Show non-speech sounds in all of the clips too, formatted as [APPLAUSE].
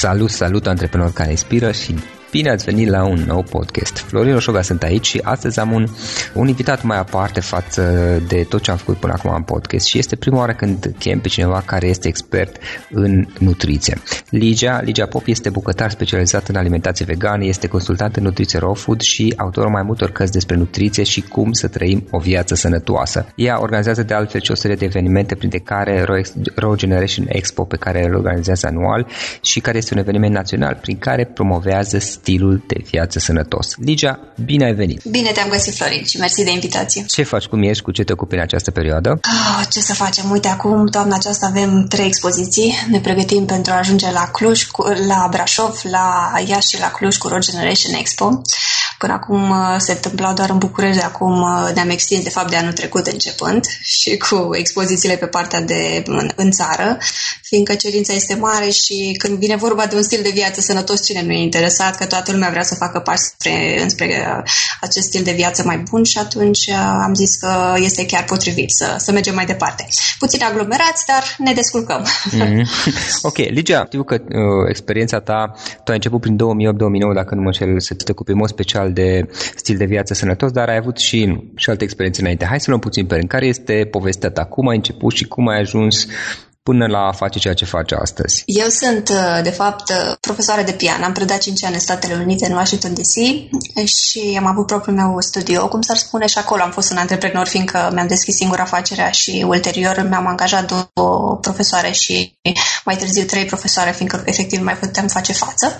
Salut, salut antreprenori care inspiră și Bine ați venit la un nou podcast. Florin Roșoga sunt aici și astăzi am un, un invitat mai aparte față de tot ce am făcut până acum în podcast și este prima oară când chem pe cineva care este expert în nutriție. Ligia, Ligia Pop este bucătar specializat în alimentație vegană, este consultant în nutriție raw food și autorul mai multor cărți despre nutriție și cum să trăim o viață sănătoasă. Ea organizează de altfel și o serie de evenimente printre care Raw Generation Expo pe care îl organizează anual și care este un eveniment național prin care promovează stilul de viață sănătos. Ligia, bine ai venit! Bine te-am găsit, Florin, și mersi de invitație. Ce faci, cum ești, cu ce te ocupi în această perioadă? Oh, ce să facem? Uite, acum, toamna aceasta, avem trei expoziții. Ne pregătim pentru a ajunge la Cluj, la Brașov, la Iași și la Cluj cu Road Generation Expo. Până acum uh, se întâmplau doar în București, de acum uh, ne-am extins, de fapt, de anul trecut începând [LAUGHS] și cu expozițiile pe partea de în, în țară, fiindcă cerința este mare și când vine vorba de un stil de viață sănătos, cine nu e interesat, că toată lumea vrea să facă pași spre, înspre uh, acest stil de viață mai bun și atunci am zis că este chiar potrivit să, să mergem mai departe. Puțin aglomerați, dar ne descurcăm. Mm-hmm. [LAUGHS] Ok, Ligia, știu că uh, experiența ta, tu ai început prin 2008-2009, dacă nu mă șel, să te ocupi în mod special de stil de viață sănătos, dar ai avut și, și alte experiențe înainte. Hai să luăm puțin pe rând. Care este povestea ta? Cum ai început și cum ai ajuns până la a face ceea ce face astăzi? Eu sunt, uh, de fapt, uh, profesoară de pian. Am predat 5 ani în Statele Unite, în Washington DC și am avut propriul meu studio, cum s-ar spune, și acolo am fost un antreprenor, fiindcă mi-am deschis singura afacerea și ulterior mi-am angajat două profesoare și mai târziu trei profesoare, fiindcă efectiv nu mai puteam face față.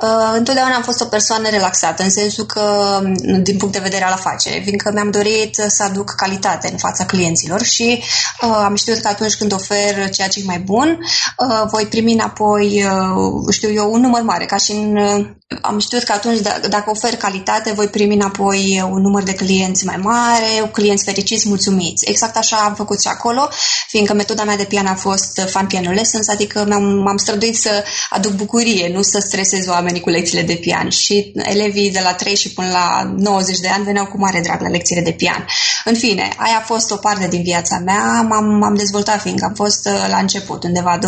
Uh, întotdeauna am fost o persoană relaxată, în sensul că, din punct de vedere al afacerii, fiindcă mi-am dorit să aduc calitate în fața clienților și uh, am știut că atunci când ofer ceea ce e mai bun, uh, voi primi înapoi, uh, știu eu, un număr mare, ca și în uh, am știut că atunci, d- dacă ofer calitate, voi primi înapoi un număr de clienți mai mare, clienți fericiți, mulțumiți. Exact așa am făcut și acolo, fiindcă metoda mea de pian a fost fan piano lessons, adică m-am, m-am străduit să aduc bucurie, nu să stresez oamenii cu lecțiile de pian. Și elevii de la 3 și până la 90 de ani veneau cu mare drag la lecțiile de pian. În fine, aia a fost o parte din viața mea, m-am, m-am dezvoltat fiindcă am fost uh, la început, undeva 24-25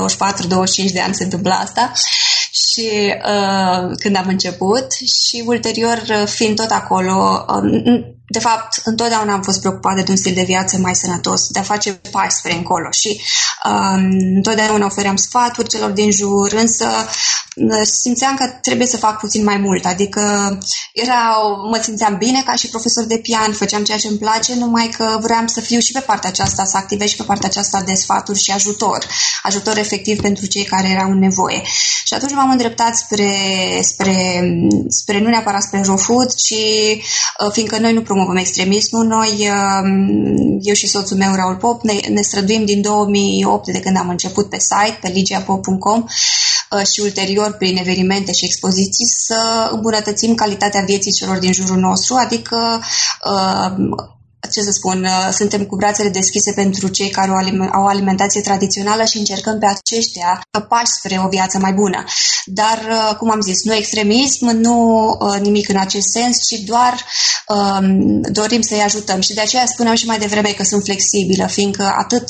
de ani se întâmplă asta și uh, când am început și ulterior uh, fiind tot acolo, uh, de fapt, întotdeauna am fost preocupată de un stil de viață mai sănătos, de a face pași spre încolo și um, întotdeauna ofeream sfaturi celor din jur, însă uh, simțeam că trebuie să fac puțin mai mult, adică era, mă simțeam bine ca și profesor de pian, făceam ceea ce îmi place, numai că vreau să fiu și pe partea aceasta, să activez și pe partea aceasta de sfaturi și ajutor, ajutor efectiv pentru cei care erau în nevoie. Și atunci m-am îndreptat spre, spre, spre nu neapărat spre raw food, ci uh, fiindcă noi nu promovăm extremismul. Noi, um, eu și soțul meu, Raul Pop, ne, ne străduim din 2008, de când am început pe site, pe ligiapop.com uh, și ulterior prin evenimente și expoziții să îmbunătățim calitatea vieții celor din jurul nostru, adică uh, ce să spun, uh, suntem cu brațele deschise pentru cei care au o alimentație tradițională și încercăm pe aceștia pași spre o viață mai bună. Dar, uh, cum am zis, nu extremism, nu uh, nimic în acest sens, ci doar um, dorim să-i ajutăm. Și de aceea spuneam și mai devreme că sunt flexibilă, fiindcă atât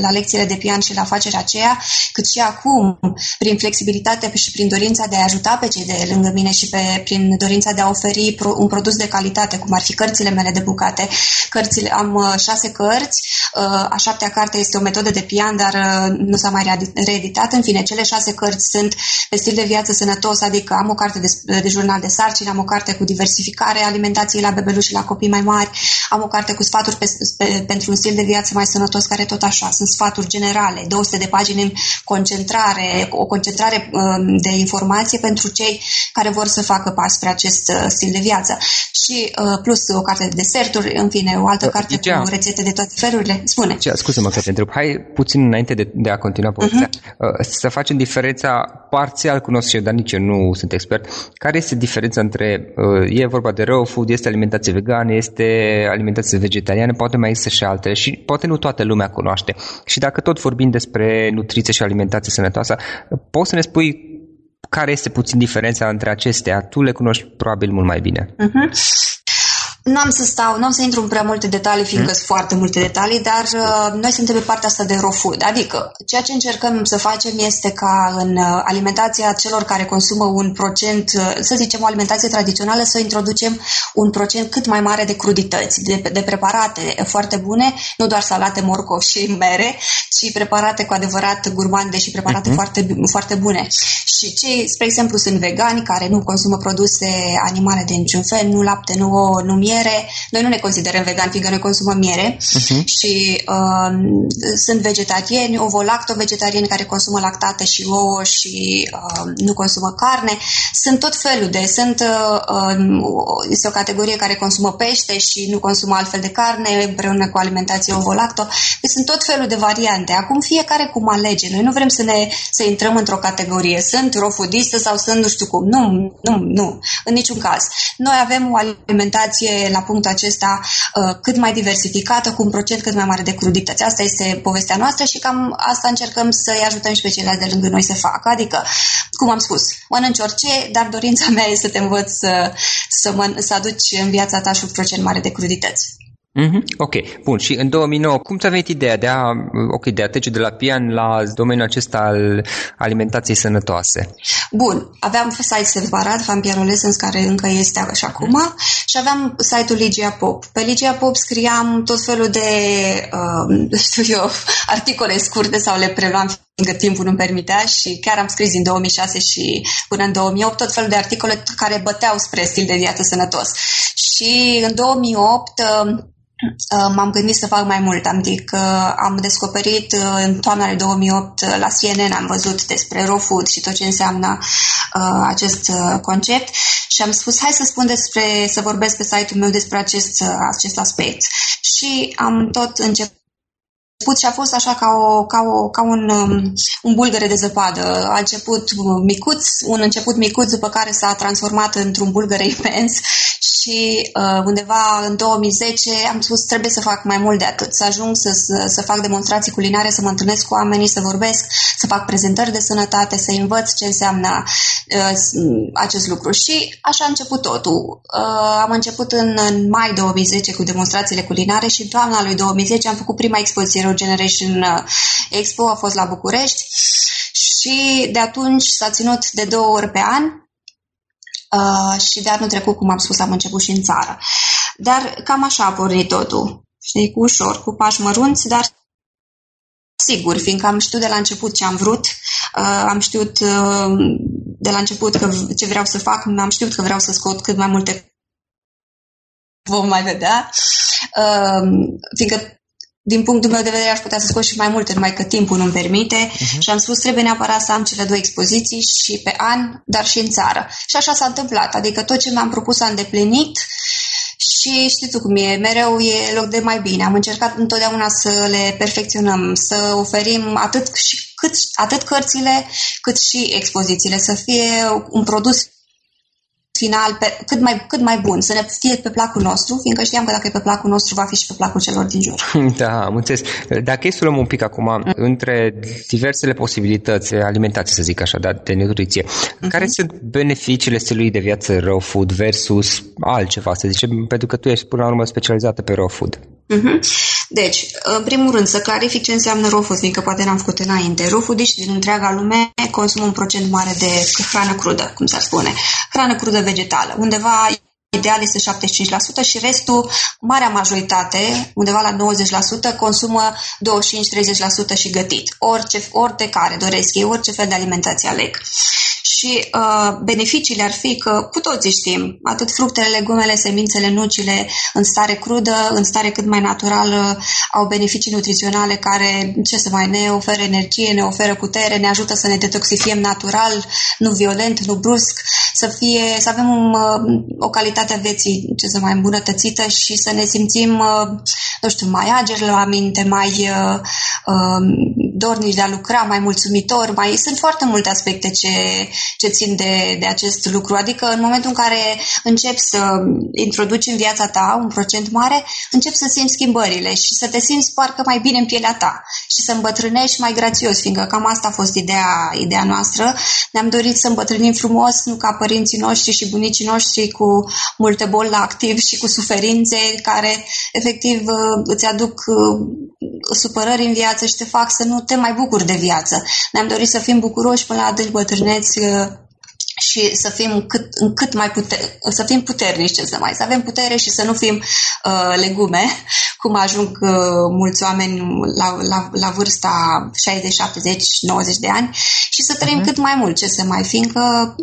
la lecțiile de pian și la afacerea aceea, cât și acum, prin flexibilitate și prin dorința de a ajuta pe cei de lângă mine și pe, prin dorința de a oferi un produs de calitate, cum ar fi cărțile mele de bucate, cărțile, am uh, șase cărți, uh, a șaptea carte este o metodă de pian, dar uh, nu s-a mai reeditat. În fine, cele șase cărți sunt pe stil de viață sănătos, adică am o carte de, de jurnal de sarcini, am o carte cu diversificare alimentației la bebeluși și la copii mai mari, am o carte cu sfaturi pe, pe, pentru un stil de viață mai sănătos, care tot așa, sunt sfaturi generale, 200 de pagini în concentrare, o concentrare um, de informație pentru cei care vor să facă pas spre acest stil de viață. Și plus o carte de deserturi, în fine, o altă carte Icea. cu rețete de toate felurile. Spune. Icea, scuze-mă că te întreb. Hai puțin înainte de, de a continua povestea. Uh-huh. Să facem diferența parțial cunosc și eu, dar nici eu nu sunt expert. Care este diferența între, uh, e vorba de raw food, este alimentație vegană, este alimentație vegetariană, poate mai există și altele și poate nu toată lumea cunoaște. Și dacă tot vorbim despre nutriție și alimentație sănătoasă, poți să ne spui care este puțin diferența între acestea? Tu le cunoști probabil mult mai bine. Uh-huh. Nu am să stau, nu am să intru în prea multe detalii, fiindcă mm. sunt foarte multe detalii, dar uh, noi suntem pe partea asta de raw food. Adică, ceea ce încercăm să facem este ca în uh, alimentația celor care consumă un procent, uh, să zicem o alimentație tradițională, să introducem un procent cât mai mare de crudități, de, de preparate foarte bune, nu doar salate, morcov și mere, ci preparate cu adevărat gurmande și preparate mm-hmm. foarte, foarte bune. Și cei, spre exemplu, sunt vegani care nu consumă produse animale de niciun fel, nu lapte, nu ouă, nu miere. Noi nu ne considerăm vegani, fiindcă noi consumăm miere uh-huh. și uh, sunt vegetariani, ovo-lacto-vegetariani care consumă lactate și ouă și uh, nu consumă carne. Sunt tot felul de, sunt uh, este o categorie care consumă pește și nu consumă altfel de carne împreună cu alimentație ovo-lacto. Deci sunt tot felul de variante. Acum fiecare cum alege. Noi nu vrem să ne să intrăm într-o categorie. Sunt rofudistă sau sunt nu știu cum. Nu, nu, nu. În niciun caz. Noi avem o alimentație la punctul acesta uh, cât mai diversificată, cu un procent cât mai mare de crudități. Asta este povestea noastră și cam asta încercăm să-i ajutăm și pe ceilalți de lângă noi să facă. Adică, cum am spus, mănânci orice, dar dorința mea este să te învăț să, să, mă, să aduci în viața ta și un procent mare de crudități. Mm-hmm. Ok, bun. Și în 2009, cum ți-a venit ideea de a, okay, de a trece de la pian la domeniul acesta al alimentației sănătoase? Bun, aveam site separat, Fan Piano Lessons, care încă este și acum, și aveam site-ul Ligia Pop. Pe Ligia Pop scriam tot felul de, uh, știu eu, [LAUGHS] articole scurte sau le preluam fiindcă timpul nu permitea și chiar am scris din 2006 și până în 2008 tot felul de articole care băteau spre stil de viață sănătos. Și în 2008 Uh, m-am gândit să fac mai mult. Am, adică am descoperit uh, în toamna 2008 uh, la CNN, am văzut despre raw food și tot ce înseamnă uh, acest concept și am spus hai să spun despre, să vorbesc pe site-ul meu despre acest, acest aspect. Și am tot început început și a fost așa ca, o, ca, o, ca un, um, un bulgăre de zăpadă. A început micuț, un început micuț, după care s-a transformat într-un bulgăre imens și uh, undeva în 2010 am spus trebuie să fac mai mult de atât, să ajung să, să, să fac demonstrații culinare, să mă întâlnesc cu oamenii, să vorbesc, să fac prezentări de sănătate, să învăț ce înseamnă uh, acest lucru. Și așa a început totul. Uh, am început în, în mai 2010 cu demonstrațiile culinare și în toamna lui 2010 am făcut prima expoziție Road Generation uh, Expo, a fost la București și de atunci s-a ținut de două ori pe an uh, și de anul trecut, cum am spus, am început și în țară. Dar cam așa a pornit totul. Știi, cu ușor, cu pași mărunți, dar sigur, fiindcă am știut de la început ce am vrut, uh, am știut uh, de la început că ce vreau să fac, am știut că vreau să scot cât mai multe vom mai vedea, uh, fiindcă din punctul meu de vedere aș putea să scot și mai multe, numai că timpul nu-mi permite uh-huh. și am spus trebuie neapărat să am cele două expoziții și pe an, dar și în țară. Și așa s-a întâmplat, adică tot ce mi-am propus a îndeplinit și știți tu cum e, mereu e loc de mai bine. Am încercat întotdeauna să le perfecționăm, să oferim atât, și cât, atât cărțile cât și expozițiile, să fie un produs final pe, cât, mai, cât mai bun, să ne fie pe placul nostru, fiindcă știam că dacă e pe placul nostru, va fi și pe placul celor din jur. [LAUGHS] Da, am înțeles. Dacă e să luăm un pic acum mm. între diversele posibilități alimentație, să zic așa, da, de nutriție, mm-hmm. care sunt beneficiile stilului de viață raw food versus altceva, să zicem, pentru că tu ești până la urmă specializată pe raw food? Mm-hmm. Deci, în primul rând, să clarific ce înseamnă raw food, fiindcă poate n-am făcut înainte. Raw food din întreaga lume consumă un procent mare de hrană crudă, cum s-ar spune. Hrană crudă vegetală. Undeva ideal este 75% și restul, marea majoritate, undeva la 90%, consumă 25-30% și gătit. Orice, orice care doresc ei, orice fel de alimentație aleg și uh, beneficiile ar fi că cu toții știm, atât fructele, legumele, semințele, nucile în stare crudă, în stare cât mai naturală, au beneficii nutriționale care, ce să mai, ne oferă energie, ne oferă putere, ne ajută să ne detoxifiem natural, nu violent, nu brusc, să, fie, să avem un, uh, o calitate a vieții, ce să mai, îmbunătățită și să ne simțim, uh, nu știu, mai ageri la minte, mai uh, uh, dornici de a lucra, mai mulțumitori, mai sunt foarte multe aspecte ce, ce țin de, de acest lucru. Adică în momentul în care începi să introduci în viața ta un procent mare, începi să simți schimbările și să te simți parcă mai bine în pielea ta și să îmbătrânești mai grațios, fiindcă cam asta a fost ideea, ideea noastră. Ne-am dorit să îmbătrânim frumos, nu ca părinții noștri și bunicii noștri cu multe boli la activ și cu suferințe care efectiv îți aduc supărări în viață și te fac să nu te mai bucuri de viață. Ne-am dorit să fim bucuroși până la adânci bătrâneți și să fim cât, cât mai puter, să fim puternici, ce să mai, să avem putere și să nu fim uh, legume, [LAUGHS] cum ajung uh, mulți oameni la, la, la vârsta 60, 70, 90 de ani și să trăim uh-huh. cât mai mult, ce să mai, fiindcă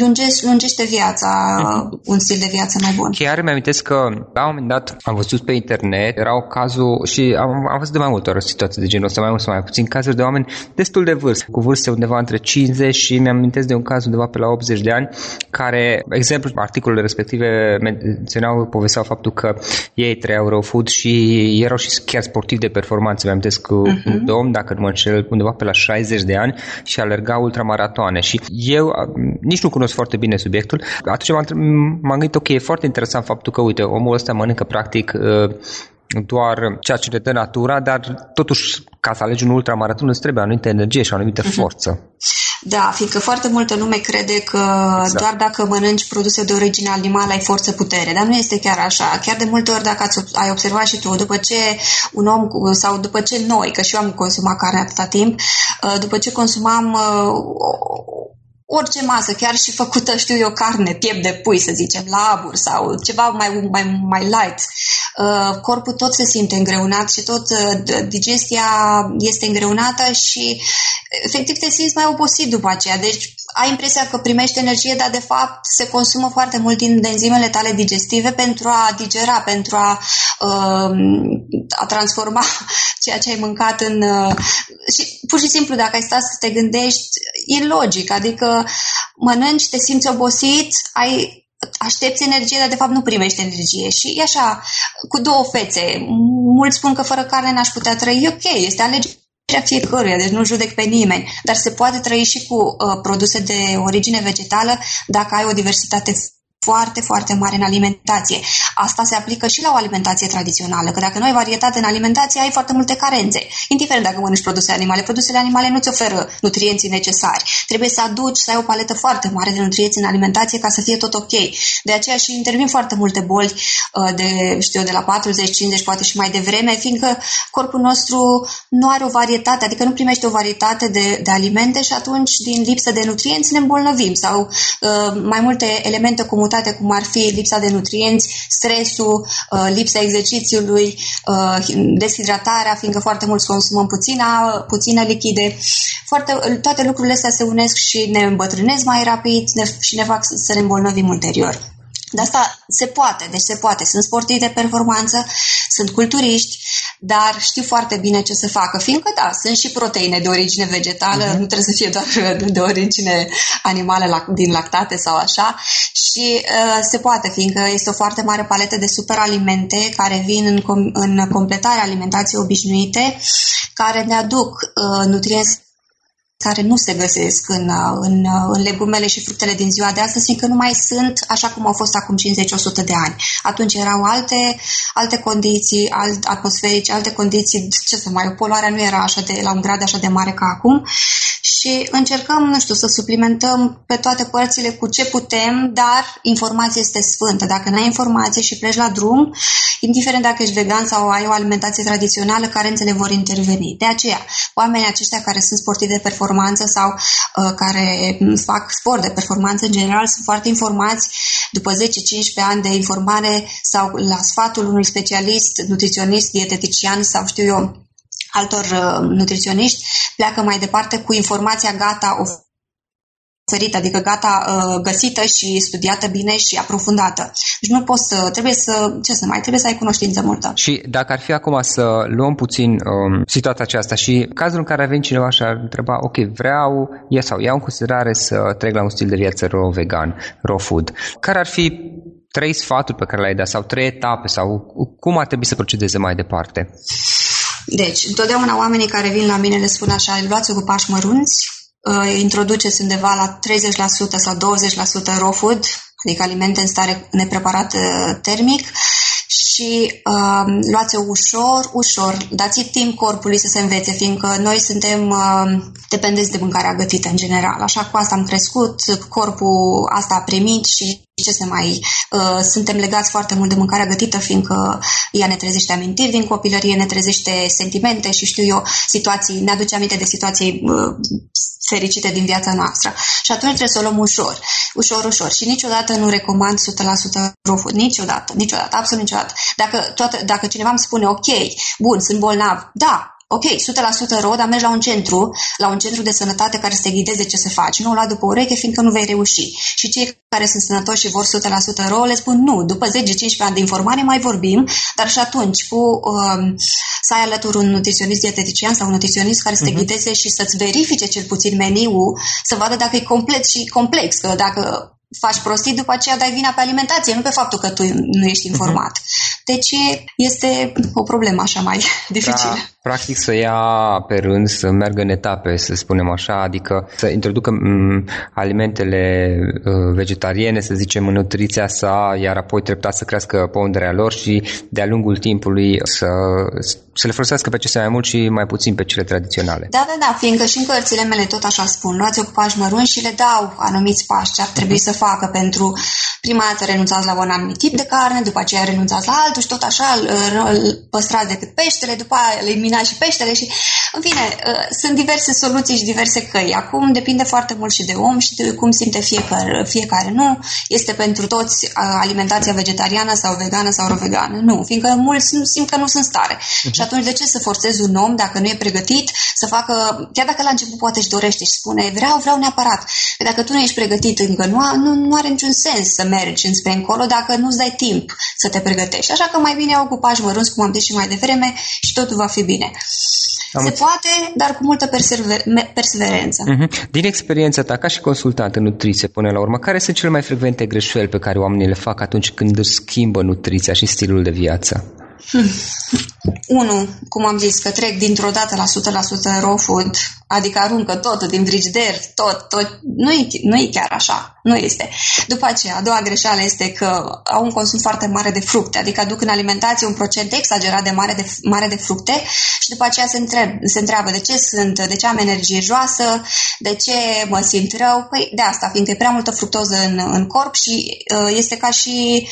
lungește, lungește viața, uh-huh. un stil de viață mai bun. Chiar mi-amintesc că la un moment dat am văzut pe internet, erau cazul și am, am văzut de mai multe ori o situație de genul ăsta, mai mult sau mai puțin, cazuri de oameni destul de vârstă, cu vârste undeva între 50 și mi-am amintesc de un caz undeva pe la 80 de ani, care, exemplu, articolele respective menționau, povesteau faptul că ei trăiau raw food și erau și chiar sportivi de performanță. Mi-am amintesc cu uh-huh. un domn, dacă nu mă înșel, undeva pe la 60 de ani și alerga ultramaratoane și eu nici nu cunosc foarte bine subiectul. Atunci m-am, gândit, ok, e foarte interesant faptul că, uite, omul ăsta mănâncă practic uh, doar ceea ce le dă natura, dar totuși ca să alegi un ultramaraton îți trebuie anumită energie și o anumită uh-huh. forță. Da, fiindcă foarte multă lume crede că exact. doar dacă mănânci produse de origine animală ai forță putere, dar nu este chiar așa. Chiar de multe ori dacă ați, ai observat și tu, după ce un om sau după ce noi, că și eu am consumat carne atâta timp, uh, după ce consumam uh, orice masă, chiar și făcută, știu eu, carne, piept de pui, să zicem, la abur sau ceva mai, mai, mai light, uh, corpul tot se simte îngreunat și tot uh, digestia este îngreunată și efectiv te simți mai obosit după aceea. Deci ai impresia că primești energie, dar de fapt se consumă foarte mult din enzimele tale digestive pentru a digera, pentru a, uh, a transforma [LAUGHS] ceea ce ai mâncat în... Și pur și simplu, dacă ai stat să te gândești, e logic, adică mănânci, te simți obosit, ai aștepți energie, dar de fapt nu primești energie. Și e așa, cu două fețe. Mulți spun că fără carne n-aș putea trăi. E ok, este alegerea fiecăruia, deci nu judec pe nimeni. Dar se poate trăi și cu uh, produse de origine vegetală dacă ai o diversitate foarte, foarte mare în alimentație. Asta se aplică și la o alimentație tradițională, că dacă nu ai varietate în alimentație, ai foarte multe carențe. Indiferent dacă mănânci produse animale, produsele animale nu-ți oferă nutrienții necesari. Trebuie să aduci, să ai o paletă foarte mare de nutrienți în alimentație ca să fie tot ok. De aceea și intervin foarte multe boli uh, de, știu, de la 40, 50, poate și mai devreme, fiindcă corpul nostru nu are o varietate, adică nu primește o varietate de, de alimente și atunci, din lipsă de nutrienți, ne îmbolnăvim sau uh, mai multe elemente comutate sănătate, cum ar fi lipsa de nutrienți, stresul, uh, lipsa exercițiului, uh, deshidratarea, fiindcă foarte mulți consumăm puțina, puține lichide. Foarte, toate lucrurile astea se unesc și ne îmbătrânesc mai rapid ne, și ne fac să ne îmbolnăvim ulterior. De asta se poate, deci se poate. Sunt sportivi de performanță, sunt culturiști, dar știu foarte bine ce să facă, fiindcă, da, sunt și proteine de origine vegetală, uh-huh. nu trebuie să fie doar [LAUGHS] de origine animală din lactate sau așa și uh, se poate, fiindcă este o foarte mare paletă de superalimente care vin în, com- în completarea alimentației obișnuite, care ne aduc uh, nutrienți care nu se găsesc în, în, în legumele și fructele din ziua de astăzi, fiindcă nu mai sunt așa cum au fost acum 50-100 de ani. Atunci erau alte, alte condiții alt, atmosferice, alte condiții, ce să mai, poluarea nu era așa de, la un grad așa de mare ca acum și încercăm, nu știu, să suplimentăm pe toate părțile cu ce putem, dar informația este sfântă. Dacă nu ai informație și pleci la drum, indiferent dacă ești vegan sau ai o alimentație tradițională, carențele vor interveni. De aceea, oamenii aceștia care sunt sportivi de performanță sau uh, care fac sport de performanță în general sunt foarte informați după 10-15 ani de informare sau la sfatul unui specialist, nutriționist, dietetician sau știu eu, altor uh, nutriționiști, pleacă mai departe cu informația gata oferită, adică gata uh, găsită și studiată bine și aprofundată. Deci nu poți să, trebuie să, ce să mai, trebuie să ai cunoștință multă. Și dacă ar fi acum să luăm puțin um, situația aceasta și cazul în care avem cineva și ar întreba, ok, vreau, ia sau iau în considerare să trec la un stil de viață raw vegan, raw food, care ar fi trei sfaturi pe care le-ai dat sau trei etape sau cum ar trebui să procedeze mai departe? Deci, întotdeauna oamenii care vin la mine le spun așa, luați-o cu pași mărunți, uh, introduceți undeva la 30% sau 20% raw food, adică alimente în stare nepreparat termic și uh, luați-o ușor, ușor, dați timp corpului să se învețe, fiindcă noi suntem uh, dependenți de mâncarea gătită în general. Așa cu asta am crescut, corpul asta a primit și ce se mai... Uh, suntem legați foarte mult de mâncarea gătită, fiindcă ea ne trezește amintiri din copilărie, ne trezește sentimente și știu eu, situații, ne aduce aminte de situații uh, fericite din viața noastră. Și atunci trebuie să o luăm ușor, ușor, ușor. Și niciodată nu recomand 100% raw food. Niciodată, niciodată, absolut niciodată. Dacă, toată, dacă cineva îmi spune, ok, bun, sunt bolnav, da, ok, 100% rău, dar mergi la un centru, la un centru de sănătate care să te ghideze ce să faci. Nu o lua după ureche, fiindcă nu vei reuși. Și cei care sunt sănătoși și vor 100% rău, le spun nu, după 10-15 ani de informare mai vorbim, dar și atunci cu um, să ai alături un nutriționist dietetician sau un nutriționist care să te uh-huh. ghideze și să-ți verifice cel puțin meniul, să vadă dacă e complet și complex, că dacă faci prostii, după aceea dai vina pe alimentație, nu pe faptul că tu nu ești informat. Uh-huh. Deci este o problemă așa mai dificilă. Da, practic să ia pe rând, să meargă în etape, să spunem așa, adică să introducă m- mm, alimentele uh, vegetariene, să zicem, în nutriția sa, iar apoi treptat să crească ponderea lor și de-a lungul timpului să, să le folosească pe acestea mai mult și mai puțin pe cele tradiționale. Da, da, da, fiindcă și în cărțile mele tot așa spun, luați-o cu pași mărunți și le dau anumiți pași ce ar trebui uh-huh. să facă pentru prima dată renunțați la un anumit tip de carne, după aceea renunțați la altul și tot așa îl păstrați decât peștele, după aia eliminați și peștele și în fine, uh, sunt diverse soluții și diverse căi. Acum depinde foarte mult și de om și de cum simte fiecare. fiecare. Nu este pentru toți uh, alimentația vegetariană sau vegană sau vegană. Nu, fiindcă mulți nu simt că nu sunt stare. Uh-huh. Și atunci de ce să forțezi un om dacă nu e pregătit să facă, chiar dacă la început poate își dorește și spune vreau, vreau neapărat. Că dacă tu nu ești pregătit încă, nu, nu, nu are niciun sens să mergi înspre încolo dacă nu-ți dai timp să te pregătești. Așa că mai bine au cu pași mărunți, cum am zis și mai devreme, și totul va fi bine. Am Se poate, dar cu multă persever- perseverență. Uh-huh. Din experiența ta, ca și consultant în nutriție până la urmă, care sunt cele mai frecvente greșeli pe care oamenii le fac atunci când își schimbă nutriția și stilul de viață? Hmm. Unu, cum am zis, că trec dintr-o dată la 100% raw food, adică aruncă totul din frigider, tot, tot. Nu e, nu e chiar așa, nu este. După aceea, a doua greșeală este că au un consum foarte mare de fructe, adică aduc în alimentație un procent exagerat de mare de, mare de fructe și după aceea se, întreb, se întreabă de ce sunt, de ce am energie joasă, de ce mă simt rău. Păi de asta, fiindcă e prea multă fructoză în, în corp și uh, este ca și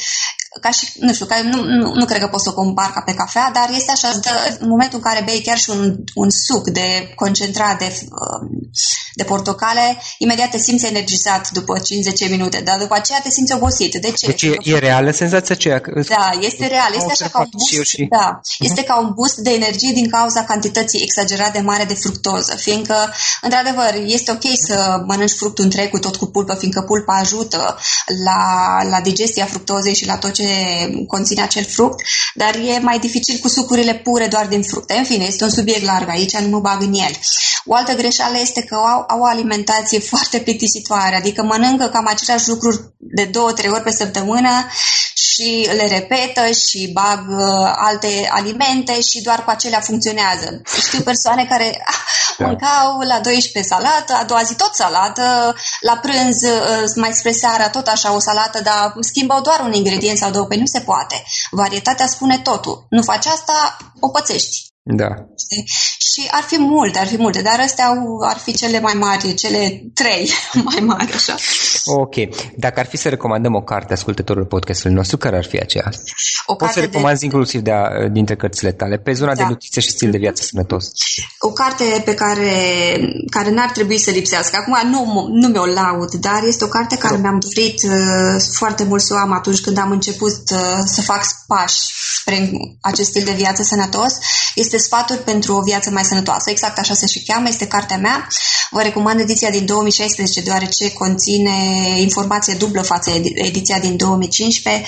ca și, nu știu, ca, nu, nu, nu cred că pot să o compar ca pe cafea, dar este așa, dă, în momentul în care bei chiar și un, un suc de concentrat de, um, de portocale, imediat te simți energizat după 5-10 minute, dar după aceea te simți obosit. De ce? Deci e, e reală senzația aceea? Da, este real. Este așa ca un boost, și... da, este ca un boost de energie din cauza cantității exagerat de mare de fructoză, fiindcă, într-adevăr, este ok să mănânci fructul întreg cu tot cu pulpă, fiindcă pulpa ajută la, la digestia fructozei și la tot ce ce conține acel fruct, dar e mai dificil cu sucurile pure doar din fructe. În fine, este un subiect larg aici, nu mă bag în el. O altă greșeală este că au, au o alimentație [LAUGHS] foarte plictisitoare, adică mănâncă cam aceleași lucruri de două, trei ori pe săptămână și le repetă și bag uh, alte alimente și doar cu acelea funcționează. Știu persoane care [LAUGHS] ah, da. mâncau la 12 salată, a doua zi tot salată, la prânz uh, mai spre seara tot așa o salată, dar schimbau doar un ingredient sau două, pe păi nu se poate. Varietatea spune totul. Nu faci asta, o pățești. Da. Și ar fi multe, ar fi multe, dar astea ar fi cele mai mari, cele trei [LAUGHS] mai mari, așa. Ok. Dacă ar fi să recomandăm o carte ascultătorul podcastului nostru, care ar fi aceea? O Poți să recomanzi de... inclusiv de a, dintre cărțile tale, pe zona da. de nutriție și stil de viață sănătos. O carte pe care, care n-ar trebui să lipsească. Acum nu, nu mi-o laud, dar este o carte care mi-am dorit uh, foarte mult să o am atunci când am început uh, să fac pași spre acest stil de viață sănătos. Este Sfaturi pentru o viață mai sănătoasă. Exact așa se și cheamă, este cartea mea. Vă recomand ediția din 2016, deoarece conține informație dublă față de ediția din 2015.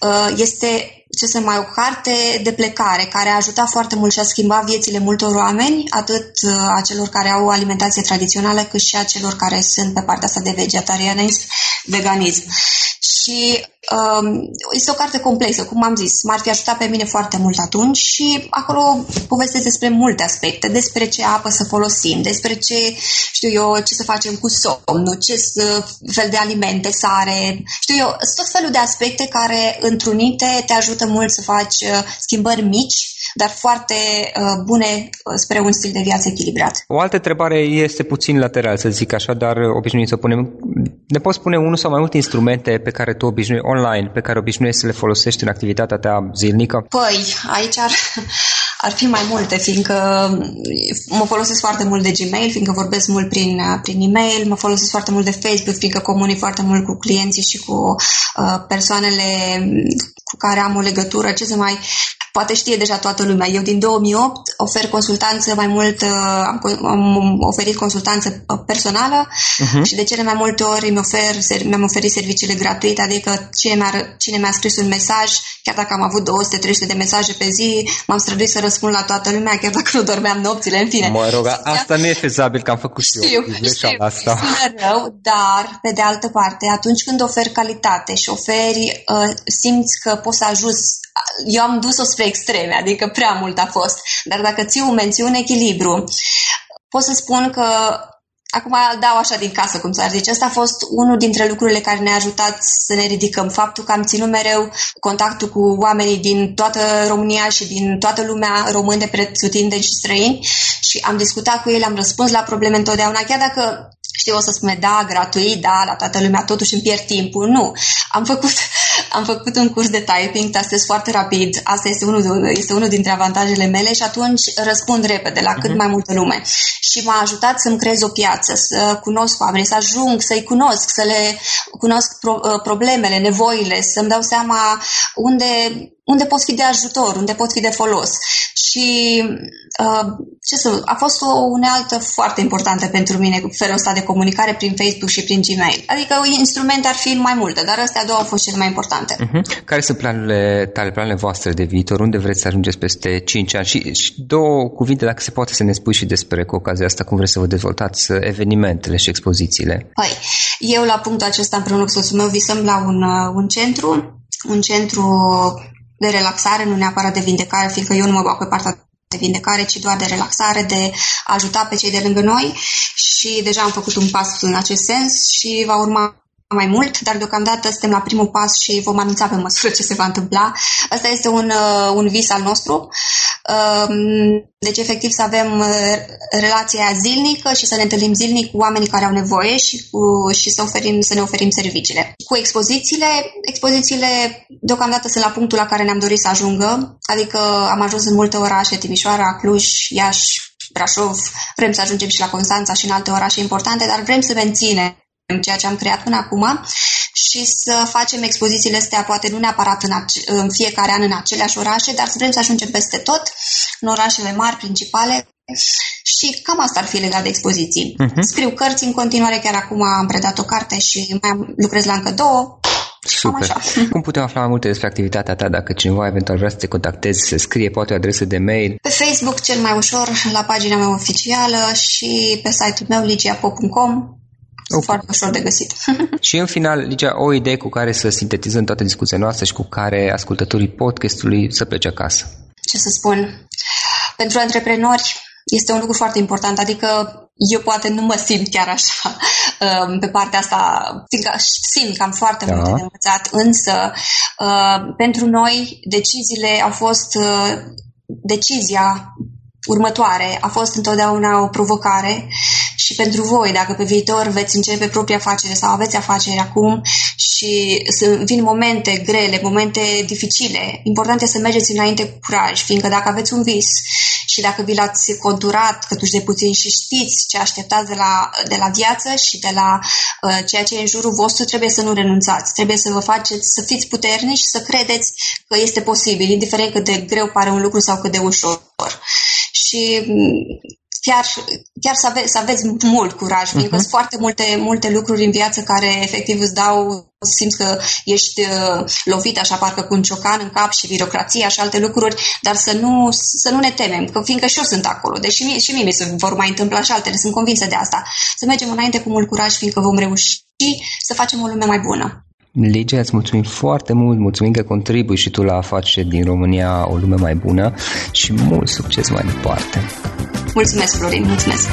Uh, este ce să mai o carte de plecare care a ajutat foarte mult și a schimbat viețile multor oameni, atât uh, a celor care au o alimentație tradițională, cât și a celor care sunt pe partea asta de vegetarianism, veganism. Și um, este o carte complexă, cum am zis. M-ar fi ajutat pe mine foarte mult atunci și acolo povestesc despre multe aspecte, despre ce apă să folosim, despre ce, știu eu, ce să facem cu somnul, ce fel de alimente, sare, știu eu, tot felul de aspecte care întrunite te ajută mult să faci uh, schimbări mici dar foarte uh, bune uh, spre un stil de viață echilibrat. O altă întrebare este puțin lateral, să zic așa, dar obișnuit să punem. Ne poți spune unul sau mai multe instrumente pe care tu obișnui online, pe care obișnuiești să le folosești în activitatea ta zilnică? Păi, aici ar, ar fi mai multe, fiindcă mă folosesc foarte mult de Gmail, fiindcă vorbesc mult prin, prin e-mail, mă folosesc foarte mult de Facebook, fiindcă comunic foarte mult cu clienții și cu uh, persoanele cu care am o legătură, ce să mai poate știe deja toată lumea. Eu din 2008 ofer consultanță mai mult, uh, am, am oferit consultanță uh, personală uh-huh. și de cele mai multe ori mi ofer, mi-am oferit serviciile gratuite, adică cine mi-a, cine mi-a scris un mesaj, chiar dacă am avut 200-300 de mesaje pe zi, m-am străduit să răspund la toată lumea, chiar dacă nu dormeam nopțile, în fine. Mă rog, asta nu e fezabil, că am făcut știu, și eu. Știu, asta. rău, dar, pe de altă parte, atunci când oferi calitate și oferi, uh, simți că poți să ajuți eu am dus-o spre extreme, adică prea mult a fost. Dar dacă ții un menții un echilibru, pot să spun că Acum dau așa din casă, cum s-ar zice. Asta a fost unul dintre lucrurile care ne-a ajutat să ne ridicăm. Faptul că am ținut mereu contactul cu oamenii din toată România și din toată lumea, români de pretutindeni și străini și am discutat cu ei, am răspuns la probleme întotdeauna, chiar dacă știu, o să spune da, gratuit, da, la toată lumea, totuși îmi pierd timpul. Nu. Am făcut, [LAUGHS] am făcut un curs de typing, testez foarte rapid, asta este unul, este unul dintre avantajele mele și atunci răspund repede la cât uh-huh. mai multă lume. Și m-a ajutat să-mi creez o piață, să cunosc oameni, să ajung să-i cunosc, să le cunosc pro, uh, problemele, nevoile, să-mi dau seama unde, unde pot fi de ajutor, unde pot fi de folos. Și uh, ce să, a fost o unealtă foarte importantă pentru mine felul ăsta de comunicare prin Facebook și prin Gmail. Adică instrumente ar fi mai multe, dar astea două au fost cele mai importante. Uh-huh. Care sunt planurile tale, planurile voastre de viitor? Unde vreți să ajungeți peste 5 ani? Și, și două cuvinte, dacă se poate să ne spui și despre cu ocazia asta, cum vreți să vă dezvoltați evenimentele și expozițiile? Păi, eu la punctul acesta împreună cu soțul meu visăm la un, uh, un centru, un centru de relaxare, nu neapărat de vindecare, fiindcă eu nu mă bag pe partea de vindecare, ci doar de relaxare, de a ajuta pe cei de lângă noi. Și deja am făcut un pas în acest sens și va urma mai mult, dar deocamdată suntem la primul pas și vom anunța pe măsură ce se va întâmpla. Asta este un, uh, un vis al nostru. Um, deci, efectiv, să avem uh, relația zilnică și să ne întâlnim zilnic cu oamenii care au nevoie și, cu, și să, oferim, să ne oferim serviciile. Cu expozițiile, expozițiile deocamdată sunt la punctul la care ne-am dorit să ajungă, adică am ajuns în multe orașe, Timișoara, Cluj, Iași, Brașov, vrem să ajungem și la Constanța și în alte orașe importante, dar vrem să menținem ceea ce am creat până acum și să facem expozițiile astea poate nu neapărat în, ace- în fiecare an în aceleași orașe, dar vrem să ajungem peste tot, în orașele mari, principale, și cam asta ar fi legat de expoziții. Uh-huh. Scriu cărți în continuare, chiar acum am predat o carte și mai am, lucrez la încă două. Super. [LAUGHS] Cum putem afla mai multe despre activitatea ta dacă cineva eventual vrea să te contacteze, să scrie poate o adresă de mail? Pe Facebook cel mai ușor, la pagina mea oficială și pe site-ul meu ligiapop.com Okay. Foarte ușor de găsit. [LAUGHS] și în final, Ligia, o idee cu care să sintetizăm toată discuția noastră și cu care ascultătorii podcastului să plece acasă. Ce să spun? Pentru antreprenori este un lucru foarte important, adică eu poate nu mă simt chiar așa um, pe partea asta, fiindcă simt că am foarte da. multe de învățat, însă uh, pentru noi deciziile au fost uh, decizia următoare a fost întotdeauna o provocare și pentru voi, dacă pe viitor veți începe propria afacere sau aveți afacere acum și să vin momente grele, momente dificile, important este să mergeți înainte cu curaj, fiindcă dacă aveți un vis și dacă vi l-ați conturat câtuși de puțin și știți ce așteptați de la, de la viață și de la uh, ceea ce e în jurul vostru, trebuie să nu renunțați. Trebuie să vă faceți, să fiți puternici și să credeți că este posibil, indiferent cât de greu pare un lucru sau cât de ușor. Și chiar, chiar să, ave, să aveți mult curaj, uh-huh. fiindcă sunt foarte multe, multe lucruri în viață care efectiv îți dau, simți că ești uh, lovit așa parcă cu un ciocan în cap și birocrația și alte lucruri, dar să nu, să nu ne temem, că fiindcă și eu sunt acolo, deși mie, și mie mi se vor mai întâmpla și altele, sunt convinsă de asta. Să mergem înainte cu mult curaj, fiindcă vom reuși să facem o lume mai bună. Ligia, îți mulțumim foarte mult, mulțumim că contribui și tu la a face din România o lume mai bună și mult succes mai departe. Mulțumesc, Florin, mulțumesc!